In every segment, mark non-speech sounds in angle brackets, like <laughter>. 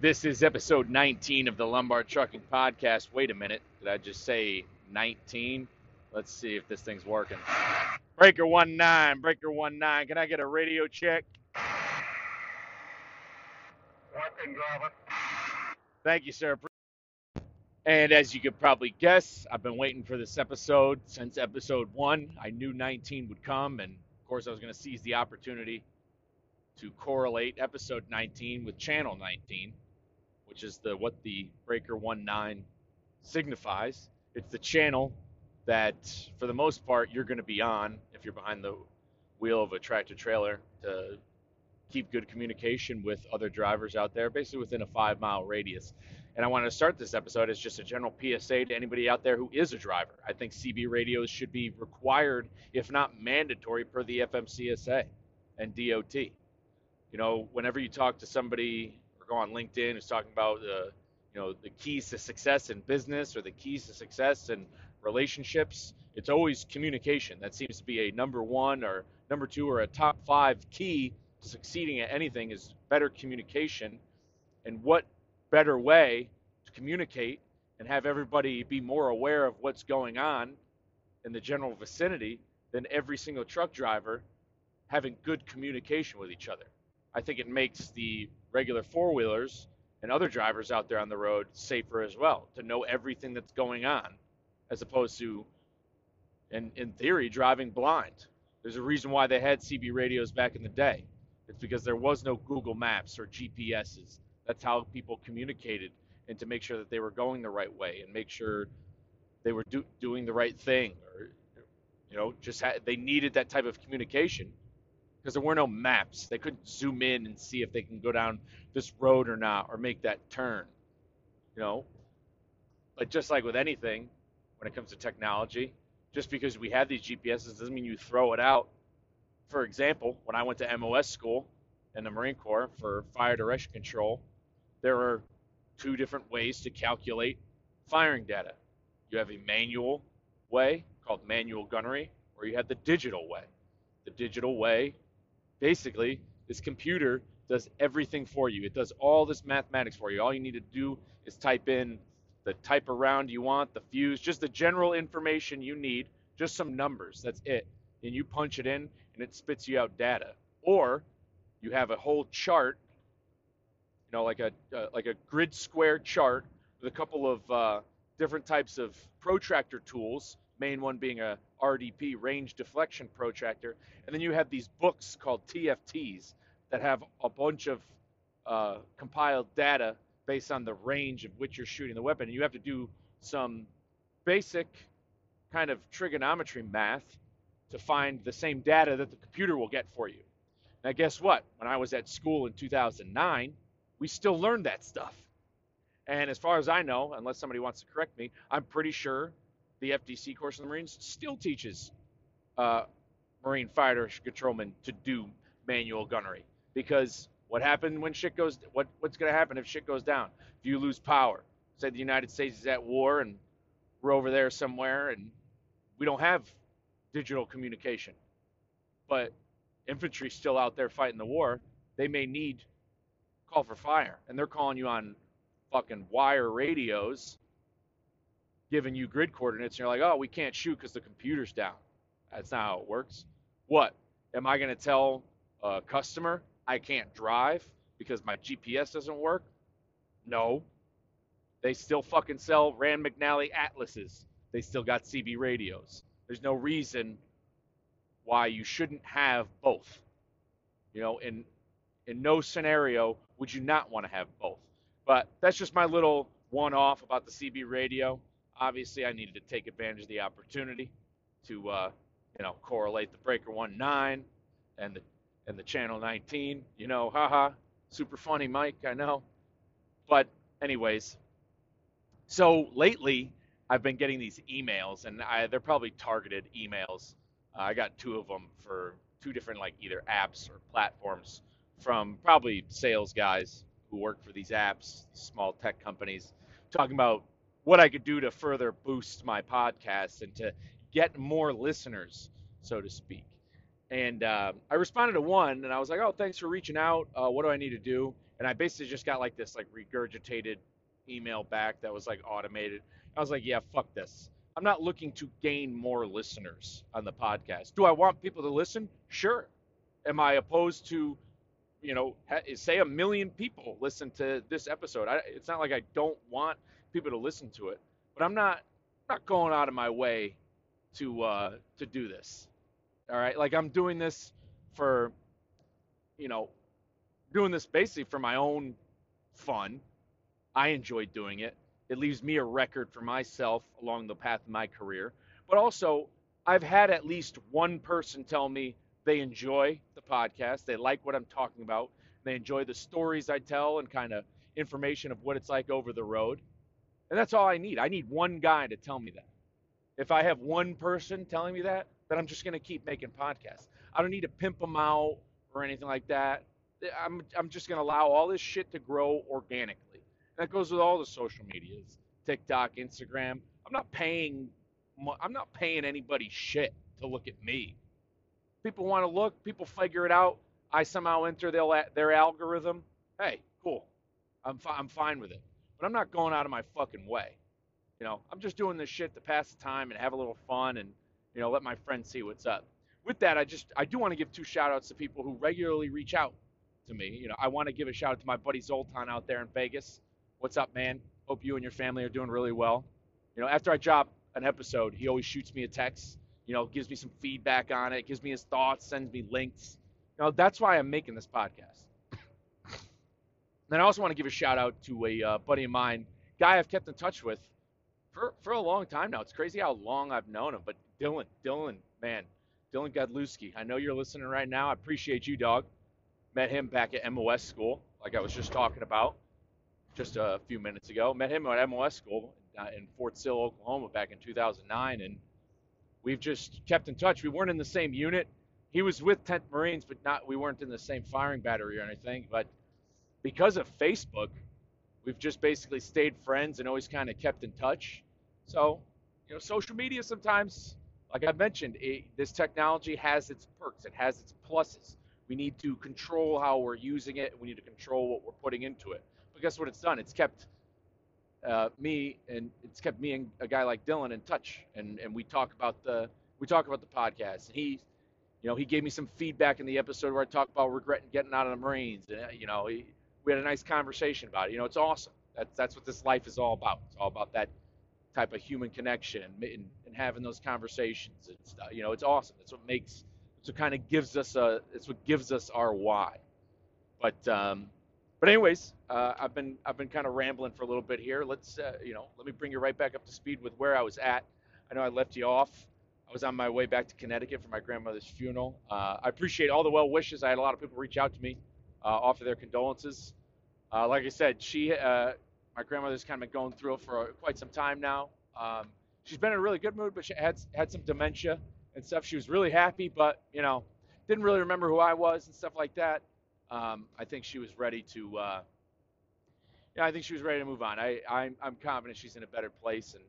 This is episode 19 of the Lombard Trucking Podcast. Wait a minute. Did I just say 19? Let's see if this thing's working. Breaker 1 9, Breaker 1 9. Can I get a radio check? Working, driver. Thank you, sir. And as you could probably guess, I've been waiting for this episode since episode one. I knew 19 would come, and of course, I was going to seize the opportunity to correlate episode 19 with channel 19, which is the what the Breaker 19 signifies. It's the channel that, for the most part, you're going to be on if you're behind the wheel of a tractor trailer to keep good communication with other drivers out there, basically within a five mile radius. And I want to start this episode as just a general PSA to anybody out there who is a driver. I think CB radios should be required, if not mandatory, per the FMCSA and DOT. You know, whenever you talk to somebody go on LinkedIn who's talking about the, you know, the keys to success in business or the keys to success in relationships, it's always communication. That seems to be a number one or number two or a top five key to succeeding at anything is better communication. And what better way to communicate and have everybody be more aware of what's going on in the general vicinity than every single truck driver having good communication with each other. I think it makes the regular four wheelers and other drivers out there on the road safer as well to know everything that's going on as opposed to in, in theory driving blind. There's a reason why they had cb radios back in the day. It's because there was no google maps or gps's that's how people communicated and to make sure that they were going the right way and make sure they were do, doing the right thing or you know just had, they needed that type of communication because there were no maps they couldn't zoom in and see if they can go down this road or not or make that turn you know but just like with anything when it comes to technology just because we have these gps's doesn't mean you throw it out for example when i went to mos school in the marine corps for fire direction control there are two different ways to calculate firing data. You have a manual way called manual gunnery, or you have the digital way. The digital way, basically, this computer does everything for you. It does all this mathematics for you. All you need to do is type in the type of round you want, the fuse, just the general information you need, just some numbers. That's it. And you punch it in and it spits you out data. Or you have a whole chart you know, like a uh, like a grid square chart with a couple of uh, different types of protractor tools. Main one being a RDP range deflection protractor, and then you have these books called TFTs that have a bunch of uh, compiled data based on the range of which you're shooting the weapon. And you have to do some basic kind of trigonometry math to find the same data that the computer will get for you. Now, guess what? When I was at school in 2009, we still learned that stuff. And as far as I know, unless somebody wants to correct me, I'm pretty sure the FDC course of the Marines still teaches uh, Marine fire controlmen to do manual gunnery. Because what happened when shit goes, what what's going to happen if shit goes down? If you lose power, say the United States is at war and we're over there somewhere and we don't have digital communication, but infantry's still out there fighting the war. They may need call for fire, and they're calling you on fucking wire radios, giving you grid coordinates, and you're like, oh, we can't shoot because the computer's down. That's not how it works. What? Am I going to tell a customer I can't drive because my GPS doesn't work? No. They still fucking sell Rand McNally Atlases. They still got CB radios. There's no reason why you shouldn't have both. You know, in in no scenario would you not want to have both. But that's just my little one off about the CB radio. Obviously, I needed to take advantage of the opportunity to, uh, you know, correlate the Breaker 19 and the and the Channel 19. You know, haha, super funny, Mike. I know. But anyways, so lately I've been getting these emails, and I, they're probably targeted emails. Uh, I got two of them for two different like either apps or platforms from probably sales guys who work for these apps, small tech companies, talking about what I could do to further boost my podcast and to get more listeners, so to speak. And uh, I responded to one, and I was like, "Oh, thanks for reaching out. Uh, what do I need to do?" and I basically just got like this like regurgitated email back that was like automated. I was like, yeah, fuck this. I'm not looking to gain more listeners on the podcast. Do I want people to listen? Sure. Am I opposed to, you know, say a million people listen to this episode? I, it's not like I don't want people to listen to it, but I'm not not going out of my way to uh, to do this. All right, like I'm doing this for, you know, doing this basically for my own fun. I enjoy doing it. It leaves me a record for myself along the path of my career. But also, I've had at least one person tell me they enjoy the podcast, they like what I'm talking about, they enjoy the stories I tell and kind of information of what it's like over the road. And that's all I need. I need one guy to tell me that. If I have one person telling me that, then I'm just going to keep making podcasts. I don't need to pimp them out or anything like that. I'm, I'm just going to allow all this shit to grow organically. That goes with all the social medias, TikTok, Instagram. I'm not paying I'm not paying anybody shit to look at me. People want to look, people figure it out. I somehow enter their, their algorithm. Hey, cool. I'm, fi- I'm fine with it. But I'm not going out of my fucking way. You know, I'm just doing this shit to pass the time and have a little fun and, you know, let my friends see what's up. With that, I just, I do want to give two shout outs to people who regularly reach out to me. You know, I want to give a shout out to my buddy Zoltan out there in Vegas. What's up, man? Hope you and your family are doing really well. You know, after I drop an episode, he always shoots me a text, you know, gives me some feedback on it, gives me his thoughts, sends me links. You know, that's why I'm making this podcast. Then I also want to give a shout out to a uh, buddy of mine, guy I've kept in touch with for, for a long time now. It's crazy how long I've known him, but Dylan, Dylan, man, Dylan Godlewski. I know you're listening right now. I appreciate you, dog. Met him back at MOS school, like I was just talking about just a few minutes ago. Met him at MOS school uh, in Fort Sill, Oklahoma, back in 2009, and we've just kept in touch. We weren't in the same unit. He was with 10th Marines, but not we weren't in the same firing battery or anything. But because of Facebook, we've just basically stayed friends and always kind of kept in touch. So, you know, social media sometimes, like I mentioned, it, this technology has its perks. It has its pluses. We need to control how we're using it. We need to control what we're putting into it. But guess what it's done? It's kept uh, me and it's kept me and a guy like Dylan in touch, and and we talk about the we talk about the podcast. And he, you know, he gave me some feedback in the episode where I talked about regretting getting out of the Marines, and you know, he, we had a nice conversation about it. You know, it's awesome. That's that's what this life is all about. It's all about that type of human connection and, and, and having those conversations and stuff. You know, it's awesome. That's what makes. It's what kind of gives us a. It's what gives us our why. But um, but anyways, uh, I've been I've been kind of rambling for a little bit here. Let's uh, you know let me bring you right back up to speed with where I was at. I know I left you off. I was on my way back to Connecticut for my grandmother's funeral. Uh, I appreciate all the well wishes. I had a lot of people reach out to me, uh, offer their condolences. Uh, like I said, she uh, my grandmother's kind of been going through it for quite some time now. Um, she's been in a really good mood, but she had had some dementia and stuff. She was really happy, but you know didn't really remember who I was and stuff like that um, I think she was ready to. Uh, yeah, I think she was ready to move on. I, I'm, I'm confident she's in a better place, and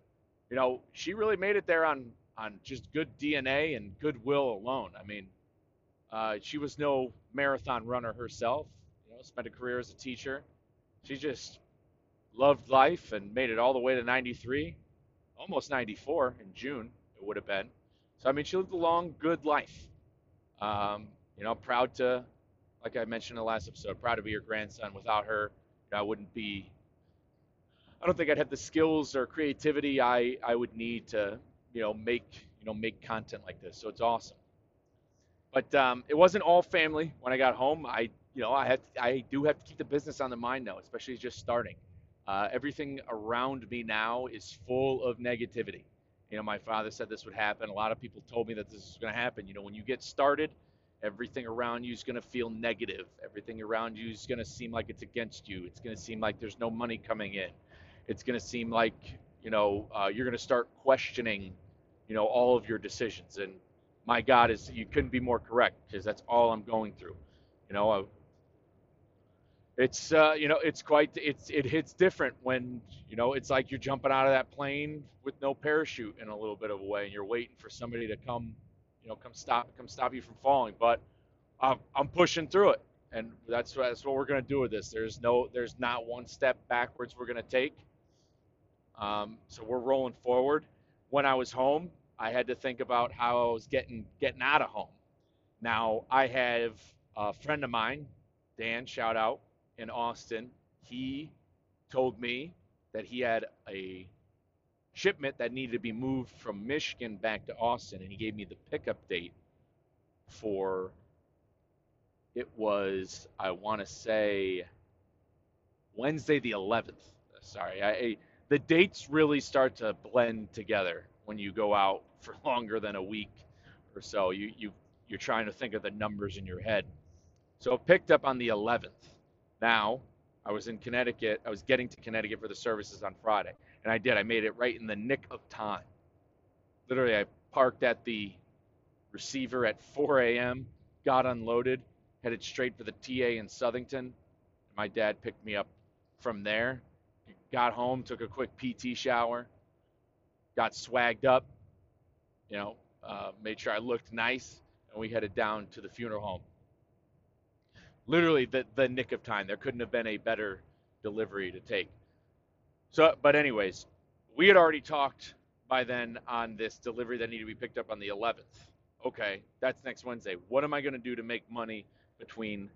you know, she really made it there on on just good DNA and goodwill alone. I mean, uh, she was no marathon runner herself. You know, spent a career as a teacher. She just loved life and made it all the way to 93, almost 94 in June. It would have been. So I mean, she lived a long, good life. Um, you know, proud to like I mentioned in the last episode, proud to be your grandson. Without her, you know, I wouldn't be. I don't think I'd have the skills or creativity I, I would need to, you know, make you know make content like this. So it's awesome. But um, it wasn't all family when I got home. I you know I had I do have to keep the business on the mind now, especially just starting. Uh, everything around me now is full of negativity. You know, my father said this would happen. A lot of people told me that this is going to happen. You know, when you get started, Everything around you is going to feel negative. Everything around you is going to seem like it's against you. It's going to seem like there's no money coming in. It's going to seem like, you know, uh, you're going to start questioning, you know, all of your decisions. And my God, is you couldn't be more correct because that's all I'm going through. You know, uh, it's uh, you know it's quite it's it hits different when you know it's like you're jumping out of that plane with no parachute in a little bit of a way and you're waiting for somebody to come you know, come stop, come stop you from falling. But I'm, I'm pushing through it. and that's what, that's what we're going to do with this. There's no, there's not one step backwards we're going to take. Um, so we're rolling forward. When I was home, I had to think about how I was getting getting out of home. Now I have a friend of mine, Dan, shout out in Austin. He told me that he had a shipment that needed to be moved from Michigan back to Austin, and he gave me the pickup date for it was I want to say Wednesday the 11th. Sorry, I, the dates really start to blend together when you go out <laughs> for longer than a week or so. You you you're trying to think of the numbers in your head. So picked up on the 11th. Now I was in Connecticut. I was getting to Connecticut for the services on Friday, and I did. I made it right in the nick of time. Literally, I parked at the receiver at 4 a.m., got unloaded, headed straight for the TA in Southington. My dad picked me up from there. Got home, took a quick PT shower, got swagged up, you know, uh, made sure I looked nice, and we headed down to the funeral home. Literally the, the nick of time. There couldn't have been a better delivery to take. So, but anyways, we had already talked by then on this delivery that needed to be picked up on the 11th. Okay, that's next Wednesday. What am I going to do to make money between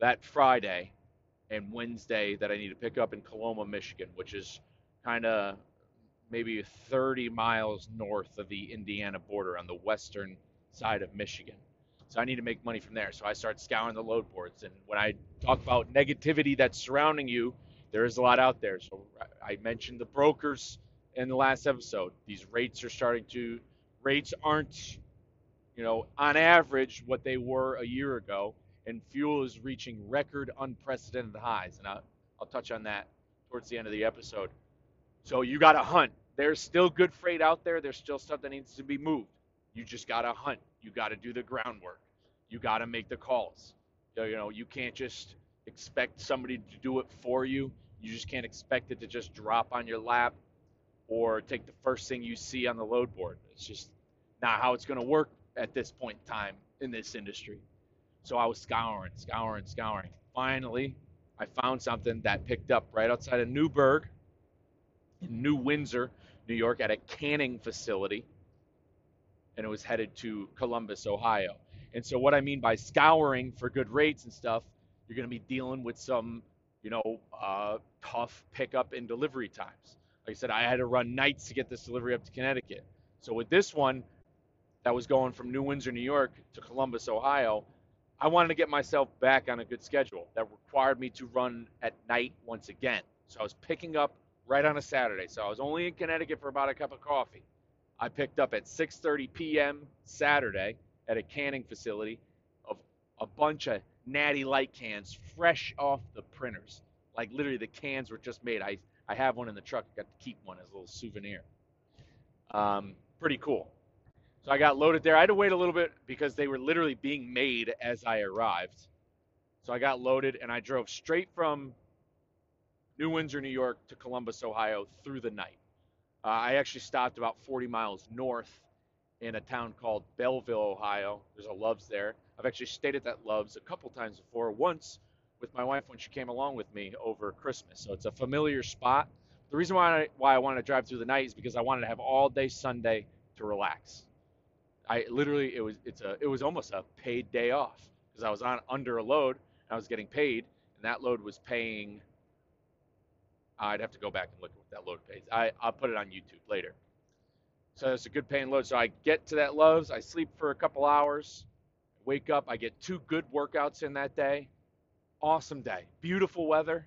that Friday and Wednesday that I need to pick up in Coloma, Michigan, which is kind of maybe 30 miles north of the Indiana border on the western side of Michigan. So I need to make money from there. So I start scouring the load boards. And when I talk about negativity that's surrounding you, there is a lot out there. So I mentioned the brokers in the last episode. These rates are starting to, rates aren't you know, on average, what they were a year ago, and fuel is reaching record unprecedented highs. And I'll, I'll touch on that towards the end of the episode. So you got to hunt. There's still good freight out there. There's still stuff that needs to be moved. You just got to hunt. You got to do the groundwork. You got to make the calls. You know, you can't just expect somebody to do it for you. You just can't expect it to just drop on your lap or take the first thing you see on the load board. It's just not how it's going to work at this point in time in this industry. So I was scouring, scouring, scouring. Finally, I found something that picked up right outside of Newburgh New Windsor, New York, at a canning facility. And it was headed to Columbus, Ohio. And so, what I mean by scouring for good rates and stuff, you're going to be dealing with some, you know, uh, tough pickup and delivery times. Like I said, I had to run nights to get this delivery up to Connecticut. So, with this one, that was going from New Windsor, New York to Columbus, Ohio, I wanted to get myself back on a good schedule that required me to run at night once again. So I was picking up right on a Saturday. So I was only in Connecticut for about a cup of coffee. I picked up at 6:30 p.m. Saturday at a canning facility of a bunch of natty light cans fresh off the printers. Like literally the cans were just made. I I have one in the truck. I got to keep one as a little souvenir. Um, pretty cool. So I got loaded there. I had to wait a little bit because they were literally being made as I arrived. So I got loaded and I drove straight from New Windsor, New York to Columbus, Ohio through the night. Uh, I actually stopped about 40 miles north in a town called Bellville, Ohio. There's a Love's there. I've actually stayed at that Love's a couple times before. Once with my wife when she came along with me over Christmas. So it's a familiar spot. The reason why I, why I wanted to drive through the night is because I wanted to have all day Sunday to relax. I literally it was it's a it was almost a paid day off because I was on under a load and I was getting paid and that load was paying. I'd have to go back and look at what that load pays. I I'll put it on YouTube later. So it's a good paying load. So I get to that Love's, I sleep for a couple hours, wake up, I get two good workouts in that day. Awesome day, beautiful weather.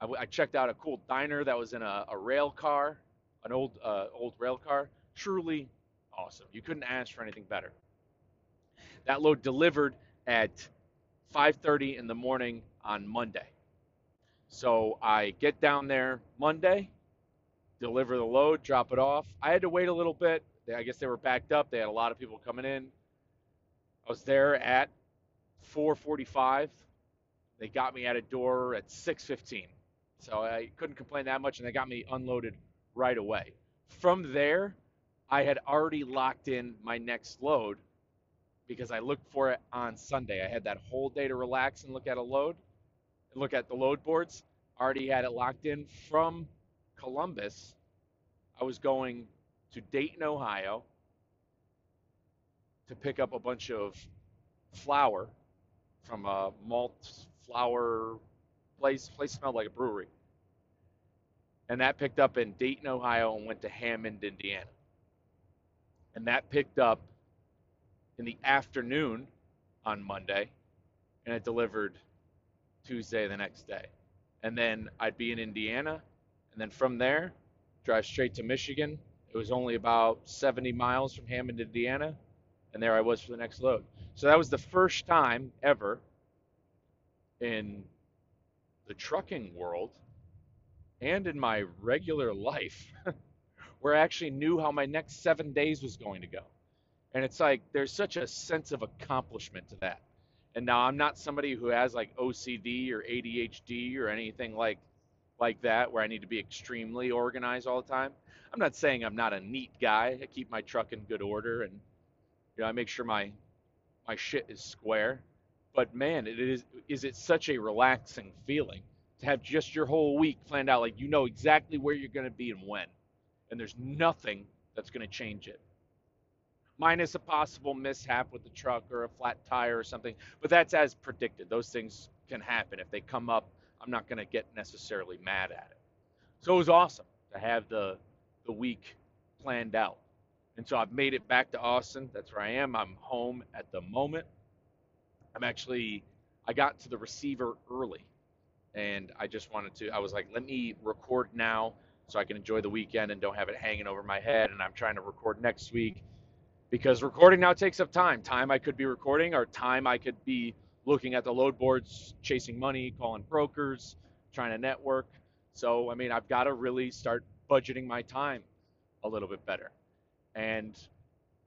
I, I checked out a cool diner that was in a, a rail car, an old uh, old rail car. Truly awesome. You couldn't ask for anything better. That load delivered at 5:30 in the morning on Monday. So I get down there Monday, deliver the load, drop it off. I had to wait a little bit. I guess they were backed up. They had a lot of people coming in. I was there at 4:45. They got me at a door at 6:15. So I couldn't complain that much and they got me unloaded right away. From there, I had already locked in my next load because I looked for it on Sunday. I had that whole day to relax and look at a load and look at the load boards. Already had it locked in from Columbus. I was going to Dayton, Ohio to pick up a bunch of flour from a malt flour place. Place smelled like a brewery. And that picked up in Dayton, Ohio and went to Hammond, Indiana. And that picked up in the afternoon on Monday and it delivered Tuesday the next day. And then I'd be in Indiana and then from there drive straight to Michigan. It was only about 70 miles from Hammond, Indiana, and there I was for the next load. So that was the first time ever in the trucking world and in my regular life <laughs> where I actually knew how my next seven days was going to go. And it's like there's such a sense of accomplishment to that. And now I'm not somebody who has like OCD or ADHD or anything like like that where I need to be extremely organized all the time. I'm not saying I'm not a neat guy. I keep my truck in good order and you know I make sure my my shit is square. But man, it is is it such a relaxing feeling to have just your whole week planned out like you know exactly where you're going to be and when. And there's nothing that's going to change it. Minus a possible mishap with the truck or a flat tire or something, but that's as predicted. Those things can happen. If they come up, I'm not going to get necessarily mad at it. So it was awesome to have the the week planned out. And so I've made it back to Austin. That's where I am. I'm home at the moment. I'm actually I got to the receiver early and I just wanted to I was like, let me record now so I can enjoy the weekend and don't have it hanging over my head and I'm trying to record next week because recording now takes up time. Time I could be recording or time I could be looking at the load boards, chasing money, calling brokers, trying to network. So, I mean, I've got to really start budgeting my time a little bit better. And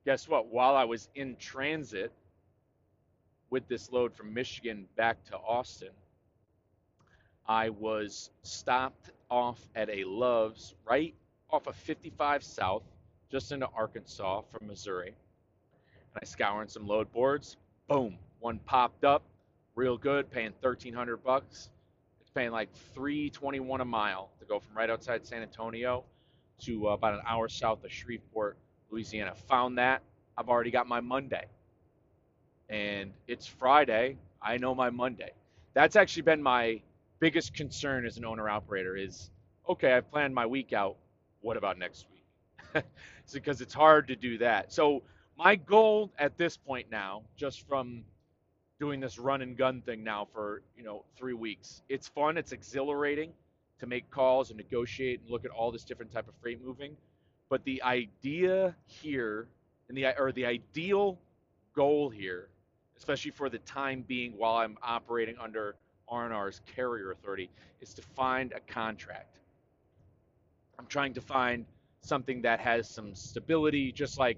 guess what? While I was in transit with this load from Michigan back to Austin, I was stopped off at a Love's right off of 55 South, just into Arkansas from Missouri. And I scouring some load boards. Boom, one popped up, real good, paying 1,300 bucks. It's paying like 321 a mile to go from right outside San Antonio to uh, about an hour south of Shreveport, Louisiana. Found that. I've already got my Monday. And it's Friday. I know my Monday. That's actually been my biggest concern as an owner operator is okay, I've planned my week out. What about next week? <laughs> it's because it's hard to do that. So my goal at this point now, just from doing this run and gun thing now for you know three weeks, it's fun, it's exhilarating to make calls and negotiate and look at all this different type of freight moving. But the idea here, and the or the ideal goal here, especially for the time being, while I'm operating under R&R's carrier authority is to find a contract. I'm trying to find something that has some stability, just like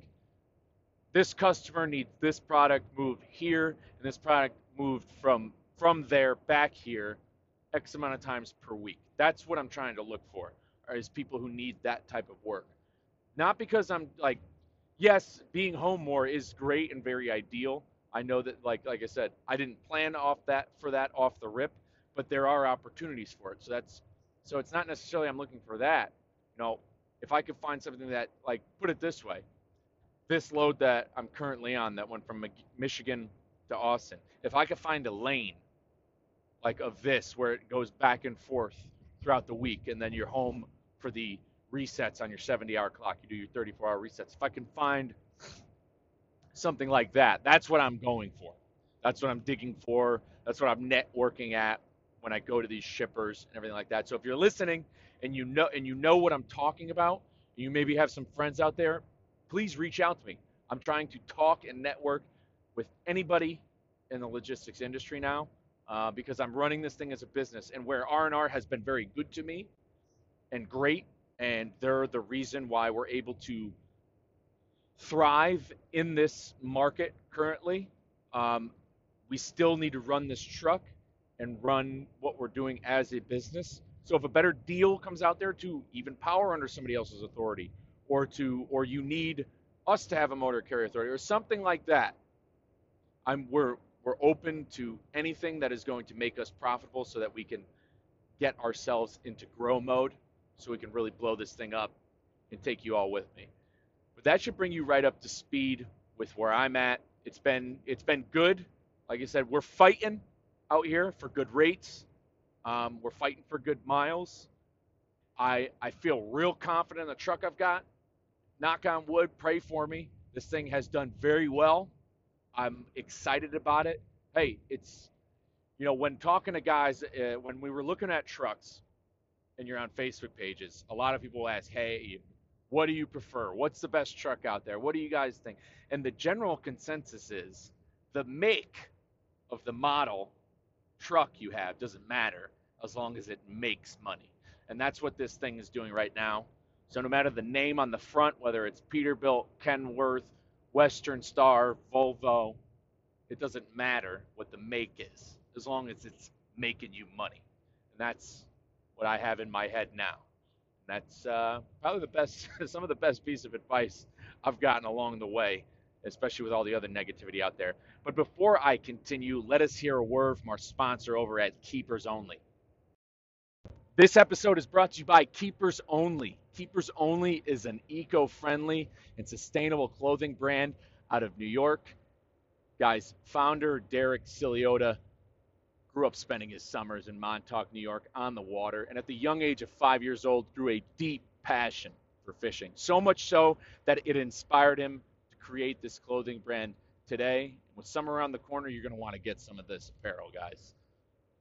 this customer needs this product moved here and this product moved from from there back here x amount of times per week. That's what I'm trying to look for is people who need that type of work. Not because I'm like yes, being home more is great and very ideal, I know that like like I said, I didn't plan off that for that off the rip, but there are opportunities for it. So that's so it's not necessarily I'm looking for that. You know, if I could find something that like put it this way, this load that I'm currently on that went from Michigan to Austin, if I could find a lane like of this where it goes back and forth throughout the week and then you're home for the resets on your 70 hour clock, you do your 34 hour resets. If I can find something like that. That's what I'm going for. That's what I'm digging for. That's what I'm networking at when I go to these shippers and everything like that. So if you're listening and you know and you know what I'm talking about, you maybe have some friends out there, please reach out to me. I'm trying to talk and network with anybody in the logistics industry now uh, because I'm running this thing as a business. And where R&R has been very good to me and great, and they're the reason why we're able to thrive in this market currently. Um, we still need to run this truck and run what we're doing as a business. So if a better deal comes out there to even power under somebody else's authority, or to or you need us to have a motor carrier authority or something like that, I'm we're we're open to anything that is going to make us profitable so that we can get ourselves into grow mode so we can really blow this thing up and take you all with me. But that should bring you right up to speed with where I'm at. It's been it's been good. Like I said, we're fighting out here for good rates. Um, we're fighting for good miles. I I feel real confident in the truck I've got. Knock on wood, pray for me. This thing has done very well. I'm excited about it. Hey, it's you know when talking to guys uh, when we were looking at trucks and you're on Facebook pages, a lot of people ask, "Hey, what do you prefer? What's the best truck out there? What do you guys think?" And the general consensus is the make of the model truck you have doesn't matter as long as it makes money. And that's what this thing is doing right now. So no matter the name on the front, whether it's Peterbilt, Kenworth, Western Star, Volvo, it doesn't matter what the make is as long as it's making you money. And that's what I have in my head now. And that's uh, probably the best, <laughs> some of the best piece of advice I've gotten along the way, especially with all the other negativity out there. But before I continue, let us hear a word from our sponsor over at Keepers Only. This episode is brought to you by Keepers Only. Keepers Only is an eco friendly and sustainable clothing brand out of New York. Guys, founder Derek Ciliota grew up spending his summers in Montauk, New York on the water, and at the young age of five years old, grew a deep passion for fishing. So much so that it inspired him create this clothing brand today. With summer around the corner, you're going to want to get some of this apparel, guys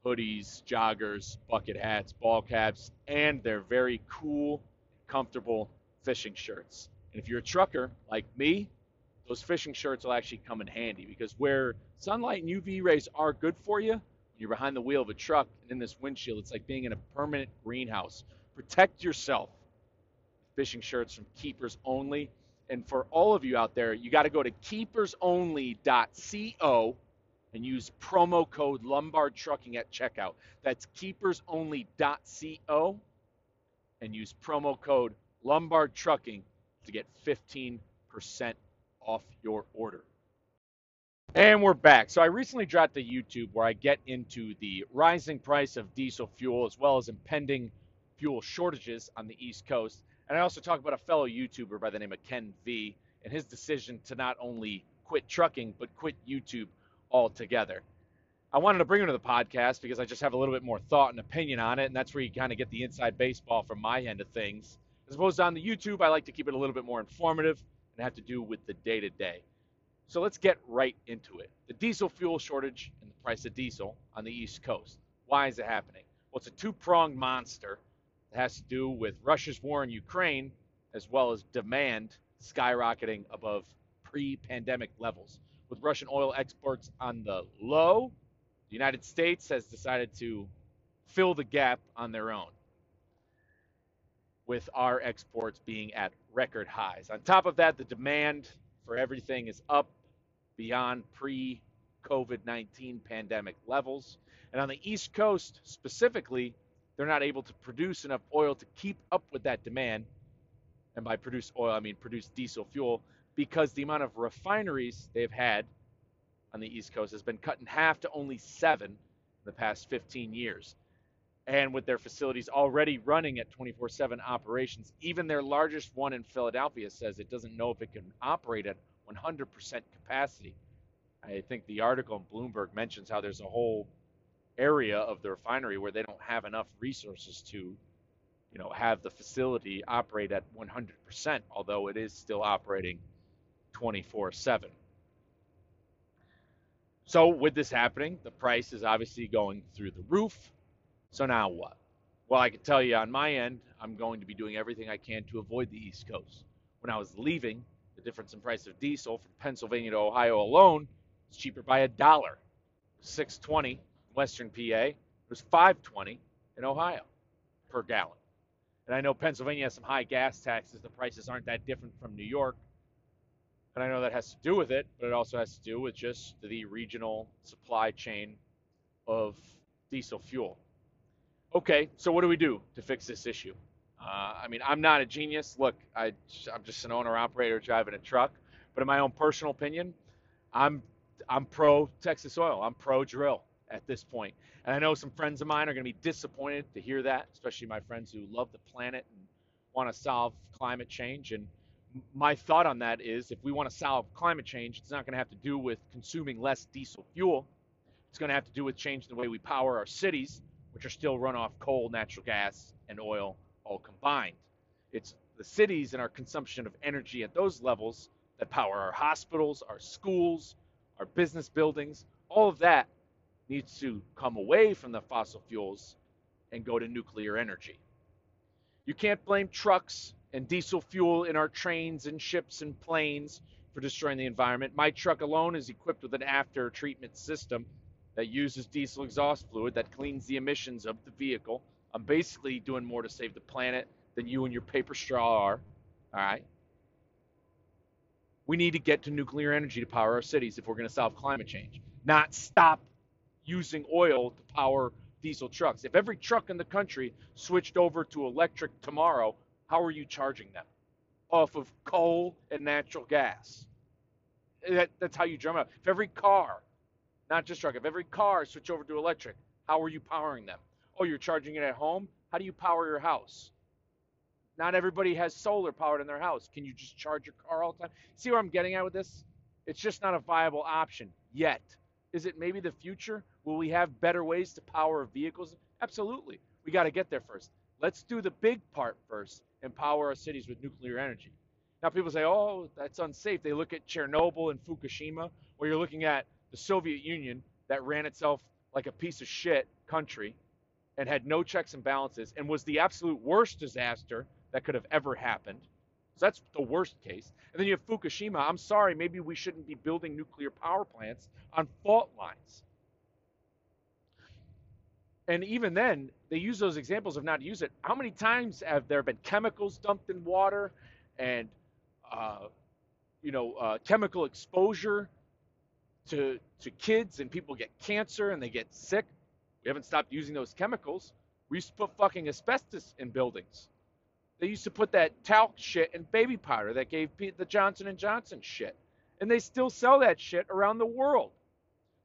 hoodies, joggers, bucket hats, ball caps, and they're very cool, comfortable fishing shirts. And if you're a trucker like me, those fishing shirts will actually come in handy because where sunlight and UV rays are good for you, you're behind the wheel of a truck and in this windshield, it's like being in a permanent greenhouse. Protect yourself. Fishing shirts from Keepers Only. And for all of you out there, you got to go to keepersonly.co and use promo code Lombard Trucking at checkout. That's keepersonly.co and use promo code Lombard Trucking to get 15% off your order. And we're back. So I recently dropped a YouTube where I get into the rising price of diesel fuel as well as impending fuel shortages on the East Coast. And I also talk about a fellow YouTuber by the name of Ken V and his decision to not only quit trucking but quit YouTube altogether. I wanted to bring him to the podcast because I just have a little bit more thought and opinion on it, and that's where you kind of get the inside baseball from my end of things. As opposed to on the YouTube, I like to keep it a little bit more informative and have to do with the day to day. So let's get right into it. The diesel fuel shortage and the price of diesel on the East Coast. Why is it happening? Well, it's a two pronged monster. Has to do with Russia's war in Ukraine as well as demand skyrocketing above pre pandemic levels with Russian oil exports on the low, the United States has decided to fill the gap on their own, with our exports being at record highs. On top of that, the demand for everything is up beyond pre COVID 19 pandemic levels. And on the East Coast specifically, they're not able to produce enough oil to keep up with that demand. And by produce oil, I mean produce diesel fuel because the amount of refineries they've had on the East Coast has been cut in half to only seven in the past 15 years. And with their facilities already running at 24 7 operations, even their largest one in Philadelphia says it doesn't know if it can operate at 100% capacity. I think the article in Bloomberg mentions how there's a whole area of the refinery where they don't have enough resources to, you know, have the facility operate at 100%, although it is still operating 24 7. So, with this happening, the price is obviously going through the roof. So, now what? Well, I can tell you on my end, I'm going to be doing everything I can to avoid the East Coast. When I was leaving, the difference in price of diesel from Pennsylvania to Ohio alone is cheaper by a dollar. 620 Western PA, it was 520 in Ohio per gallon. And I know Pennsylvania has some high gas taxes. The prices aren't that different from New York, and I know that has to do with it, but it also has to do with just the regional supply chain of diesel fuel. Okay, so what do we do to fix this issue? Uh, I mean, I'm not a genius. Look, I, I'm just an owner operator driving a truck. But in my own personal opinion, I'm I'm pro Texas Oil. I'm pro drill at this point. And I know some friends of mine are going to be disappointed to hear that, especially my friends who love the planet and want to solve climate change. And my thought on that is if we want to solve climate change, it's not going to have to do with consuming less diesel fuel. It's going to have to do with changing the way we power our cities, which are still run off coal, natural gas, and oil all combined. It's the cities and our consumption of energy at those levels that power our hospitals, our schools, our business buildings. All of that needs to come away from the fossil fuels and go to nuclear energy. You can't blame trucks and diesel fuel in our trains and ships and planes for destroying the environment. My truck alone is equipped with an after treatment system that uses diesel exhaust fluid that cleans the emissions of the vehicle. I'm basically doing more to save the planet than you and your paper straw are. All right. We need to get to nuclear energy to power our cities if we're going to solve climate change, not stop using oil to power diesel trucks. If every truck in the country switched over to electric tomorrow, how are you charging them? Off of coal and natural gas. That, that's how you drum up. If every car, not just truck, if every car switch over to electric, how are you powering them? Oh, you're charging it at home? How do you power your house? Not everybody has solar powered in their house. Can you just charge your car all the time? See where I'm getting at with this? It's just not a viable option yet. Is it maybe the future? Will we have better ways to power vehicles? Absolutely. We got to get there first. Let's do the big part first and power our cities with nuclear energy. Now, people say, oh, that's unsafe. They look at Chernobyl and Fukushima, where you're looking at the Soviet Union that ran itself like a piece of shit country and had no checks and balances and was the absolute worst disaster that could have ever happened. So that's the worst case. And then you have Fukushima. I'm sorry, maybe we shouldn't be building nuclear power plants on fault lines. And even then, they use those examples of not use it. How many times have there been chemicals dumped in water and, uh, you know, uh, chemical exposure to to kids and people get cancer and they get sick? We haven't stopped using those chemicals. We used to put fucking asbestos in buildings. They used to put that talc shit in baby powder that gave the Johnson and Johnson shit, and they still sell that shit around the world.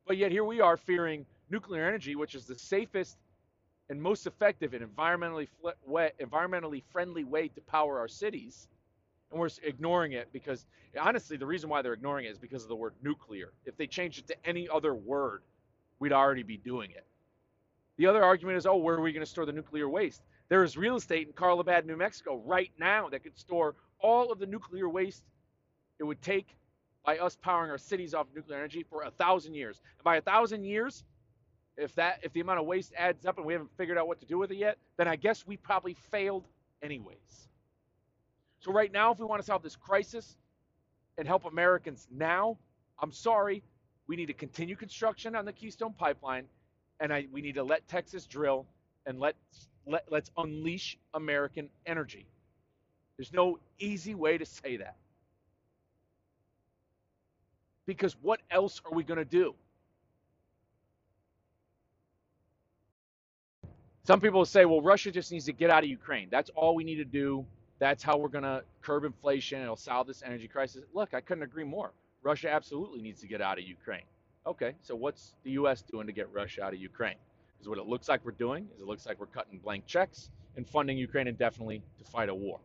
But yet here we are fearing nuclear energy, which is the safest and most effective and environmentally way, environmentally friendly way to power our cities, and we're ignoring it because honestly, the reason why they're ignoring it is because of the word nuclear. If they changed it to any other word, we'd already be doing it. The other argument is, oh, where are we going to store the nuclear waste? There is real estate in Carlsbad, New Mexico right now that could store all of the nuclear waste it would take by us powering our cities off nuclear energy for a thousand years. And by a thousand years, if that if the amount of waste adds up and we haven't figured out what to do with it yet, then I guess we probably failed anyways. So right now, if we want to solve this crisis and help Americans now, I'm sorry, we need to continue construction on the Keystone Pipeline, and I, we need to let Texas drill and let let, let's unleash American energy. There's no easy way to say that. Because what else are we going to do? Some people say, well, Russia just needs to get out of Ukraine. That's all we need to do. That's how we're going to curb inflation. It'll solve this energy crisis. Look, I couldn't agree more. Russia absolutely needs to get out of Ukraine. Okay, so what's the U.S. doing to get Russia out of Ukraine? Is what it looks like we're doing. Is it looks like we're cutting blank checks and funding Ukraine indefinitely to fight a war.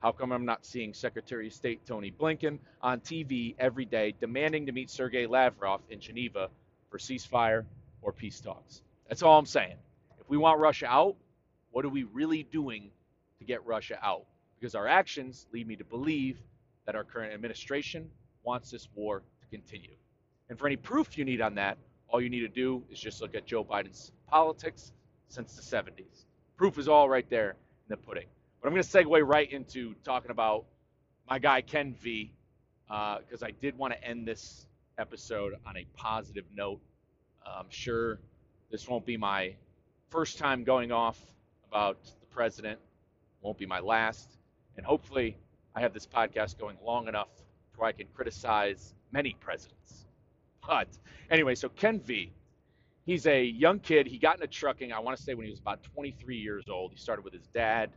How come I'm not seeing Secretary of State Tony Blinken on TV every day demanding to meet Sergei Lavrov in Geneva for ceasefire or peace talks? That's all I'm saying. If we want Russia out, what are we really doing to get Russia out? Because our actions lead me to believe that our current administration wants this war to continue. And for any proof you need on that, all you need to do is just look at Joe Biden's politics since the 70s. Proof is all right there in the pudding. But I'm going to segue right into talking about my guy Ken V, because uh, I did want to end this episode on a positive note. I'm sure this won't be my first time going off about the president, won't be my last, and hopefully I have this podcast going long enough where I can criticize many presidents. But anyway, so Ken V, he's a young kid. He got into trucking, I want to say, when he was about 23 years old. He started with his dad.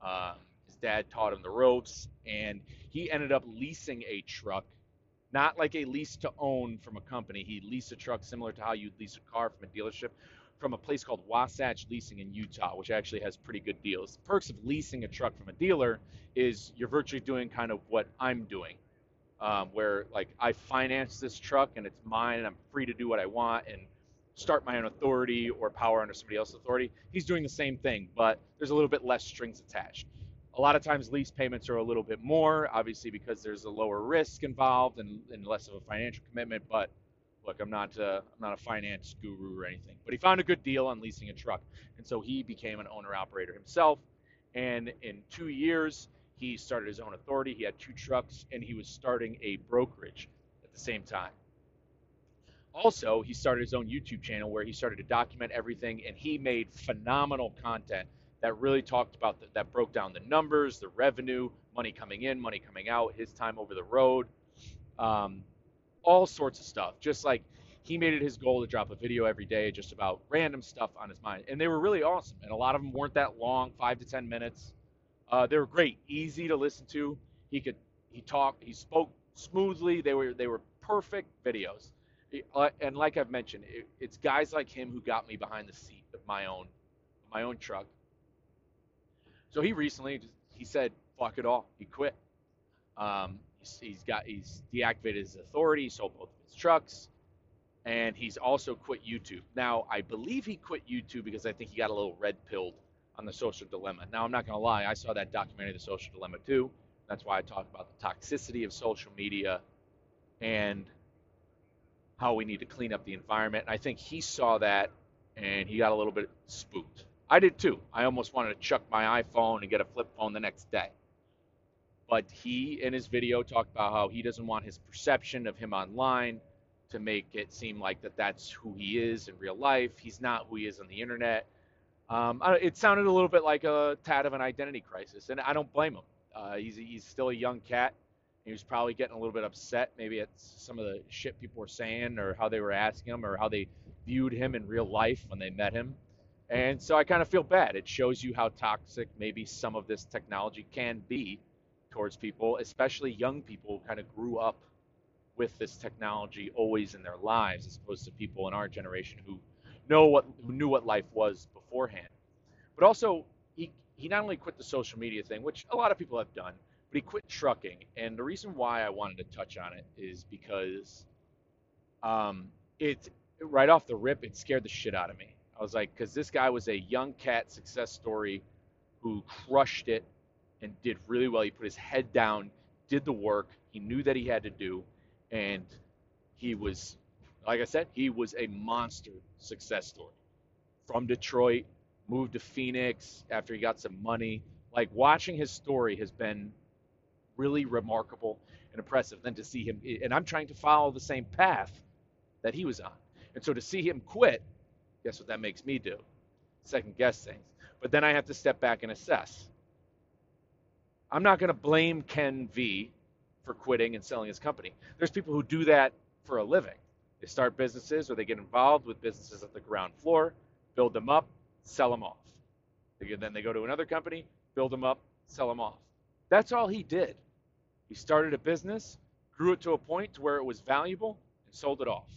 Um, his dad taught him the ropes, and he ended up leasing a truck not like a lease to own from a company. He leased a truck similar to how you lease a car from a dealership from a place called Wasatch Leasing in Utah, which actually has pretty good deals. The perks of leasing a truck from a dealer is you're virtually doing kind of what I'm doing, um, where like I finance this truck and it's mine and I'm free to do what I want and start my own authority or power under somebody else's authority. He's doing the same thing, but there's a little bit less strings attached. A lot of times lease payments are a little bit more, obviously because there's a lower risk involved and, and less of a financial commitment, but look, I'm not uh, I'm not a finance guru or anything, but he found a good deal on leasing a truck, and so he became an owner operator himself. And in two years, he started his own authority. He had two trucks, and he was starting a brokerage at the same time. Also, he started his own YouTube channel where he started to document everything, and he made phenomenal content that really talked about the, that broke down the numbers, the revenue, money coming in, money coming out, his time over the road. Um, all sorts of stuff. Just like he made it his goal to drop a video every day just about random stuff on his mind. And they were really awesome. And a lot of them weren't that long, five to 10 minutes. Uh, they were great, easy to listen to. He could, he talked, he spoke smoothly. They were, they were perfect videos. Uh, and like I've mentioned, it, it's guys like him who got me behind the seat of my own, my own truck. So he recently, he said, fuck it all. He quit. Um, he's got he's deactivated his authority, sold both of his trucks, and he's also quit YouTube. Now I believe he quit YouTube because I think he got a little red pilled on the social dilemma. Now I'm not gonna lie, I saw that documentary, The Social Dilemma too. That's why I talk about the toxicity of social media and how we need to clean up the environment. And I think he saw that and he got a little bit spooked. I did too. I almost wanted to chuck my iPhone and get a flip phone the next day but he in his video talked about how he doesn't want his perception of him online to make it seem like that that's who he is in real life he's not who he is on the internet um, it sounded a little bit like a tad of an identity crisis and i don't blame him uh, he's, he's still a young cat he was probably getting a little bit upset maybe at some of the shit people were saying or how they were asking him or how they viewed him in real life when they met him and so i kind of feel bad it shows you how toxic maybe some of this technology can be towards people, especially young people who kind of grew up with this technology always in their lives, as opposed to people in our generation who know what who knew what life was beforehand. But also, he he not only quit the social media thing, which a lot of people have done, but he quit trucking. And the reason why I wanted to touch on it is because um, it right off the rip, it scared the shit out of me. I was like, because this guy was a young cat success story who crushed it and did really well. He put his head down, did the work he knew that he had to do, and he was, like I said, he was a monster success story. From Detroit, moved to Phoenix after he got some money. Like watching his story has been really remarkable and impressive. than to see him, and I'm trying to follow the same path that he was on. And so to see him quit, guess what that makes me do? Second guess things. But then I have to step back and assess. I'm not going to blame Ken V for quitting and selling his company. There's people who do that for a living. They start businesses or they get involved with businesses at the ground floor, build them up, sell them off. Then they go to another company, build them up, sell them off. That's all he did. He started a business, grew it to a point to where it was valuable, and sold it off.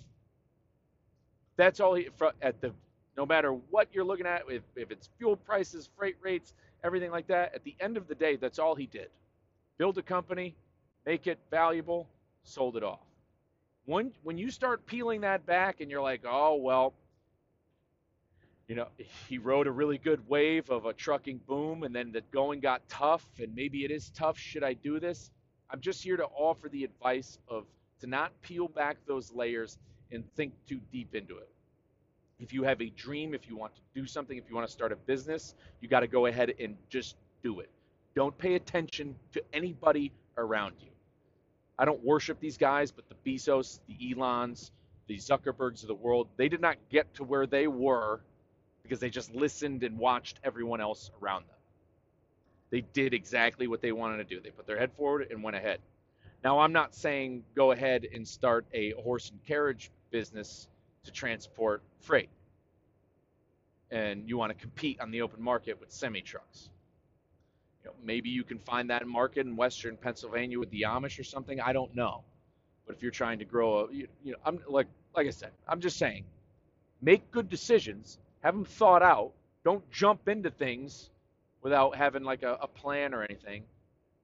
That's all he at the no matter what you're looking at, if, if it's fuel prices, freight rates, everything like that. At the end of the day, that's all he did. Build a company, make it valuable, sold it off. When when you start peeling that back and you're like, "Oh, well, you know, he rode a really good wave of a trucking boom and then the going got tough and maybe it is tough. Should I do this? I'm just here to offer the advice of to not peel back those layers and think too deep into it. If you have a dream, if you want to do something, if you want to start a business, you got to go ahead and just do it. Don't pay attention to anybody around you. I don't worship these guys, but the Bezos, the Elons, the Zuckerbergs of the world, they did not get to where they were because they just listened and watched everyone else around them. They did exactly what they wanted to do. They put their head forward and went ahead. Now, I'm not saying go ahead and start a horse and carriage business to transport freight. And you want to compete on the open market with semi trucks. You know, maybe you can find that market in western Pennsylvania with the Amish or something. I don't know. But if you're trying to grow a, you, you know, I'm like, like I said, I'm just saying, make good decisions, have them thought out. Don't jump into things without having like a, a plan or anything.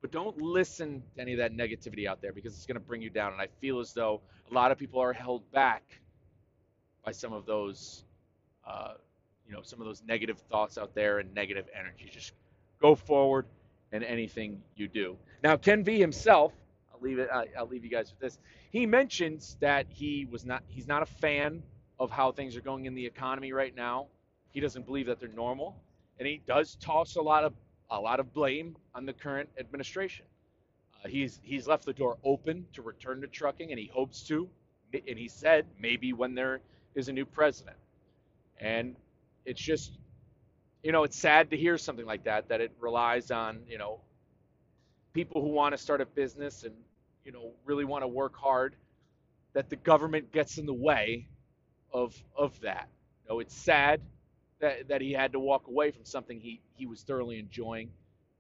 But don't listen to any of that negativity out there because it's going to bring you down. And I feel as though a lot of people are held back by some of those, uh, you know, some of those negative thoughts out there and negative energy. Just go forward in anything you do. Now, Ken V himself, I'll leave it. I'll leave you guys with this. He mentions that he was not. He's not a fan of how things are going in the economy right now. He doesn't believe that they're normal, and he does toss a lot of a lot of blame on the current administration. Uh, he's he's left the door open to return to trucking, and he hopes to. And he said maybe when there is a new president. And it's just, you know, it's sad to hear something like that. That it relies on you know people who want to start a business and you know really want to work hard. That the government gets in the way of of that. You know, it's sad that, that he had to walk away from something he, he was thoroughly enjoying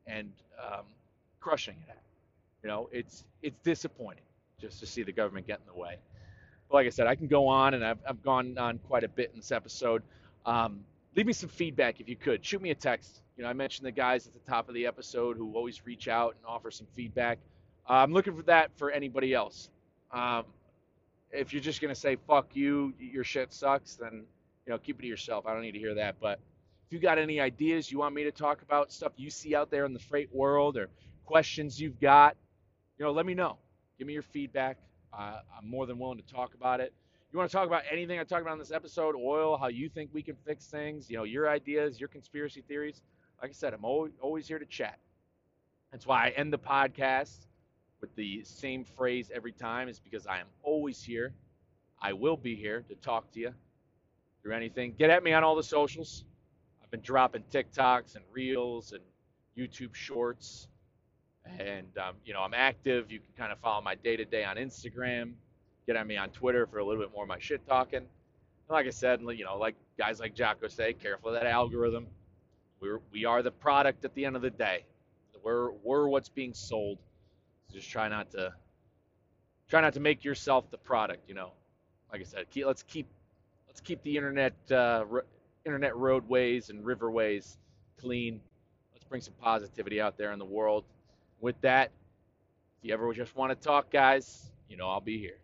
and um, crushing it at. You know, it's it's disappointing just to see the government get in the way. But like I said, I can go on, and I've, I've gone on quite a bit in this episode. Um, leave me some feedback if you could. Shoot me a text. You know, I mentioned the guys at the top of the episode who always reach out and offer some feedback. Uh, I'm looking for that for anybody else. Um, if you're just gonna say "fuck you," your shit sucks, then you know, keep it to yourself. I don't need to hear that. But if you got any ideas you want me to talk about, stuff you see out there in the freight world or questions you've got, you know, let me know. Give me your feedback. Uh, I'm more than willing to talk about it. You want to talk about anything I talked about in this episode, oil, how you think we can fix things, you know, your ideas, your conspiracy theories. Like I said, I'm always, always here to chat. That's why I end the podcast with the same phrase every time, is because I am always here. I will be here to talk to you through anything, get at me on all the socials. I've been dropping TikToks and Reels and YouTube Shorts, and um, you know I'm active. You can kind of follow my day to day on Instagram. Get at me on Twitter for a little bit more of my shit talking. And like I said, you know, like guys like Jocko say, careful of that algorithm. We're we are the product at the end of the day. We're we're what's being sold. Just try not to try not to make yourself the product. You know, like I said, keep, let's keep let's keep the internet uh, internet roadways and riverways clean. Let's bring some positivity out there in the world. With that, if you ever just want to talk, guys, you know I'll be here.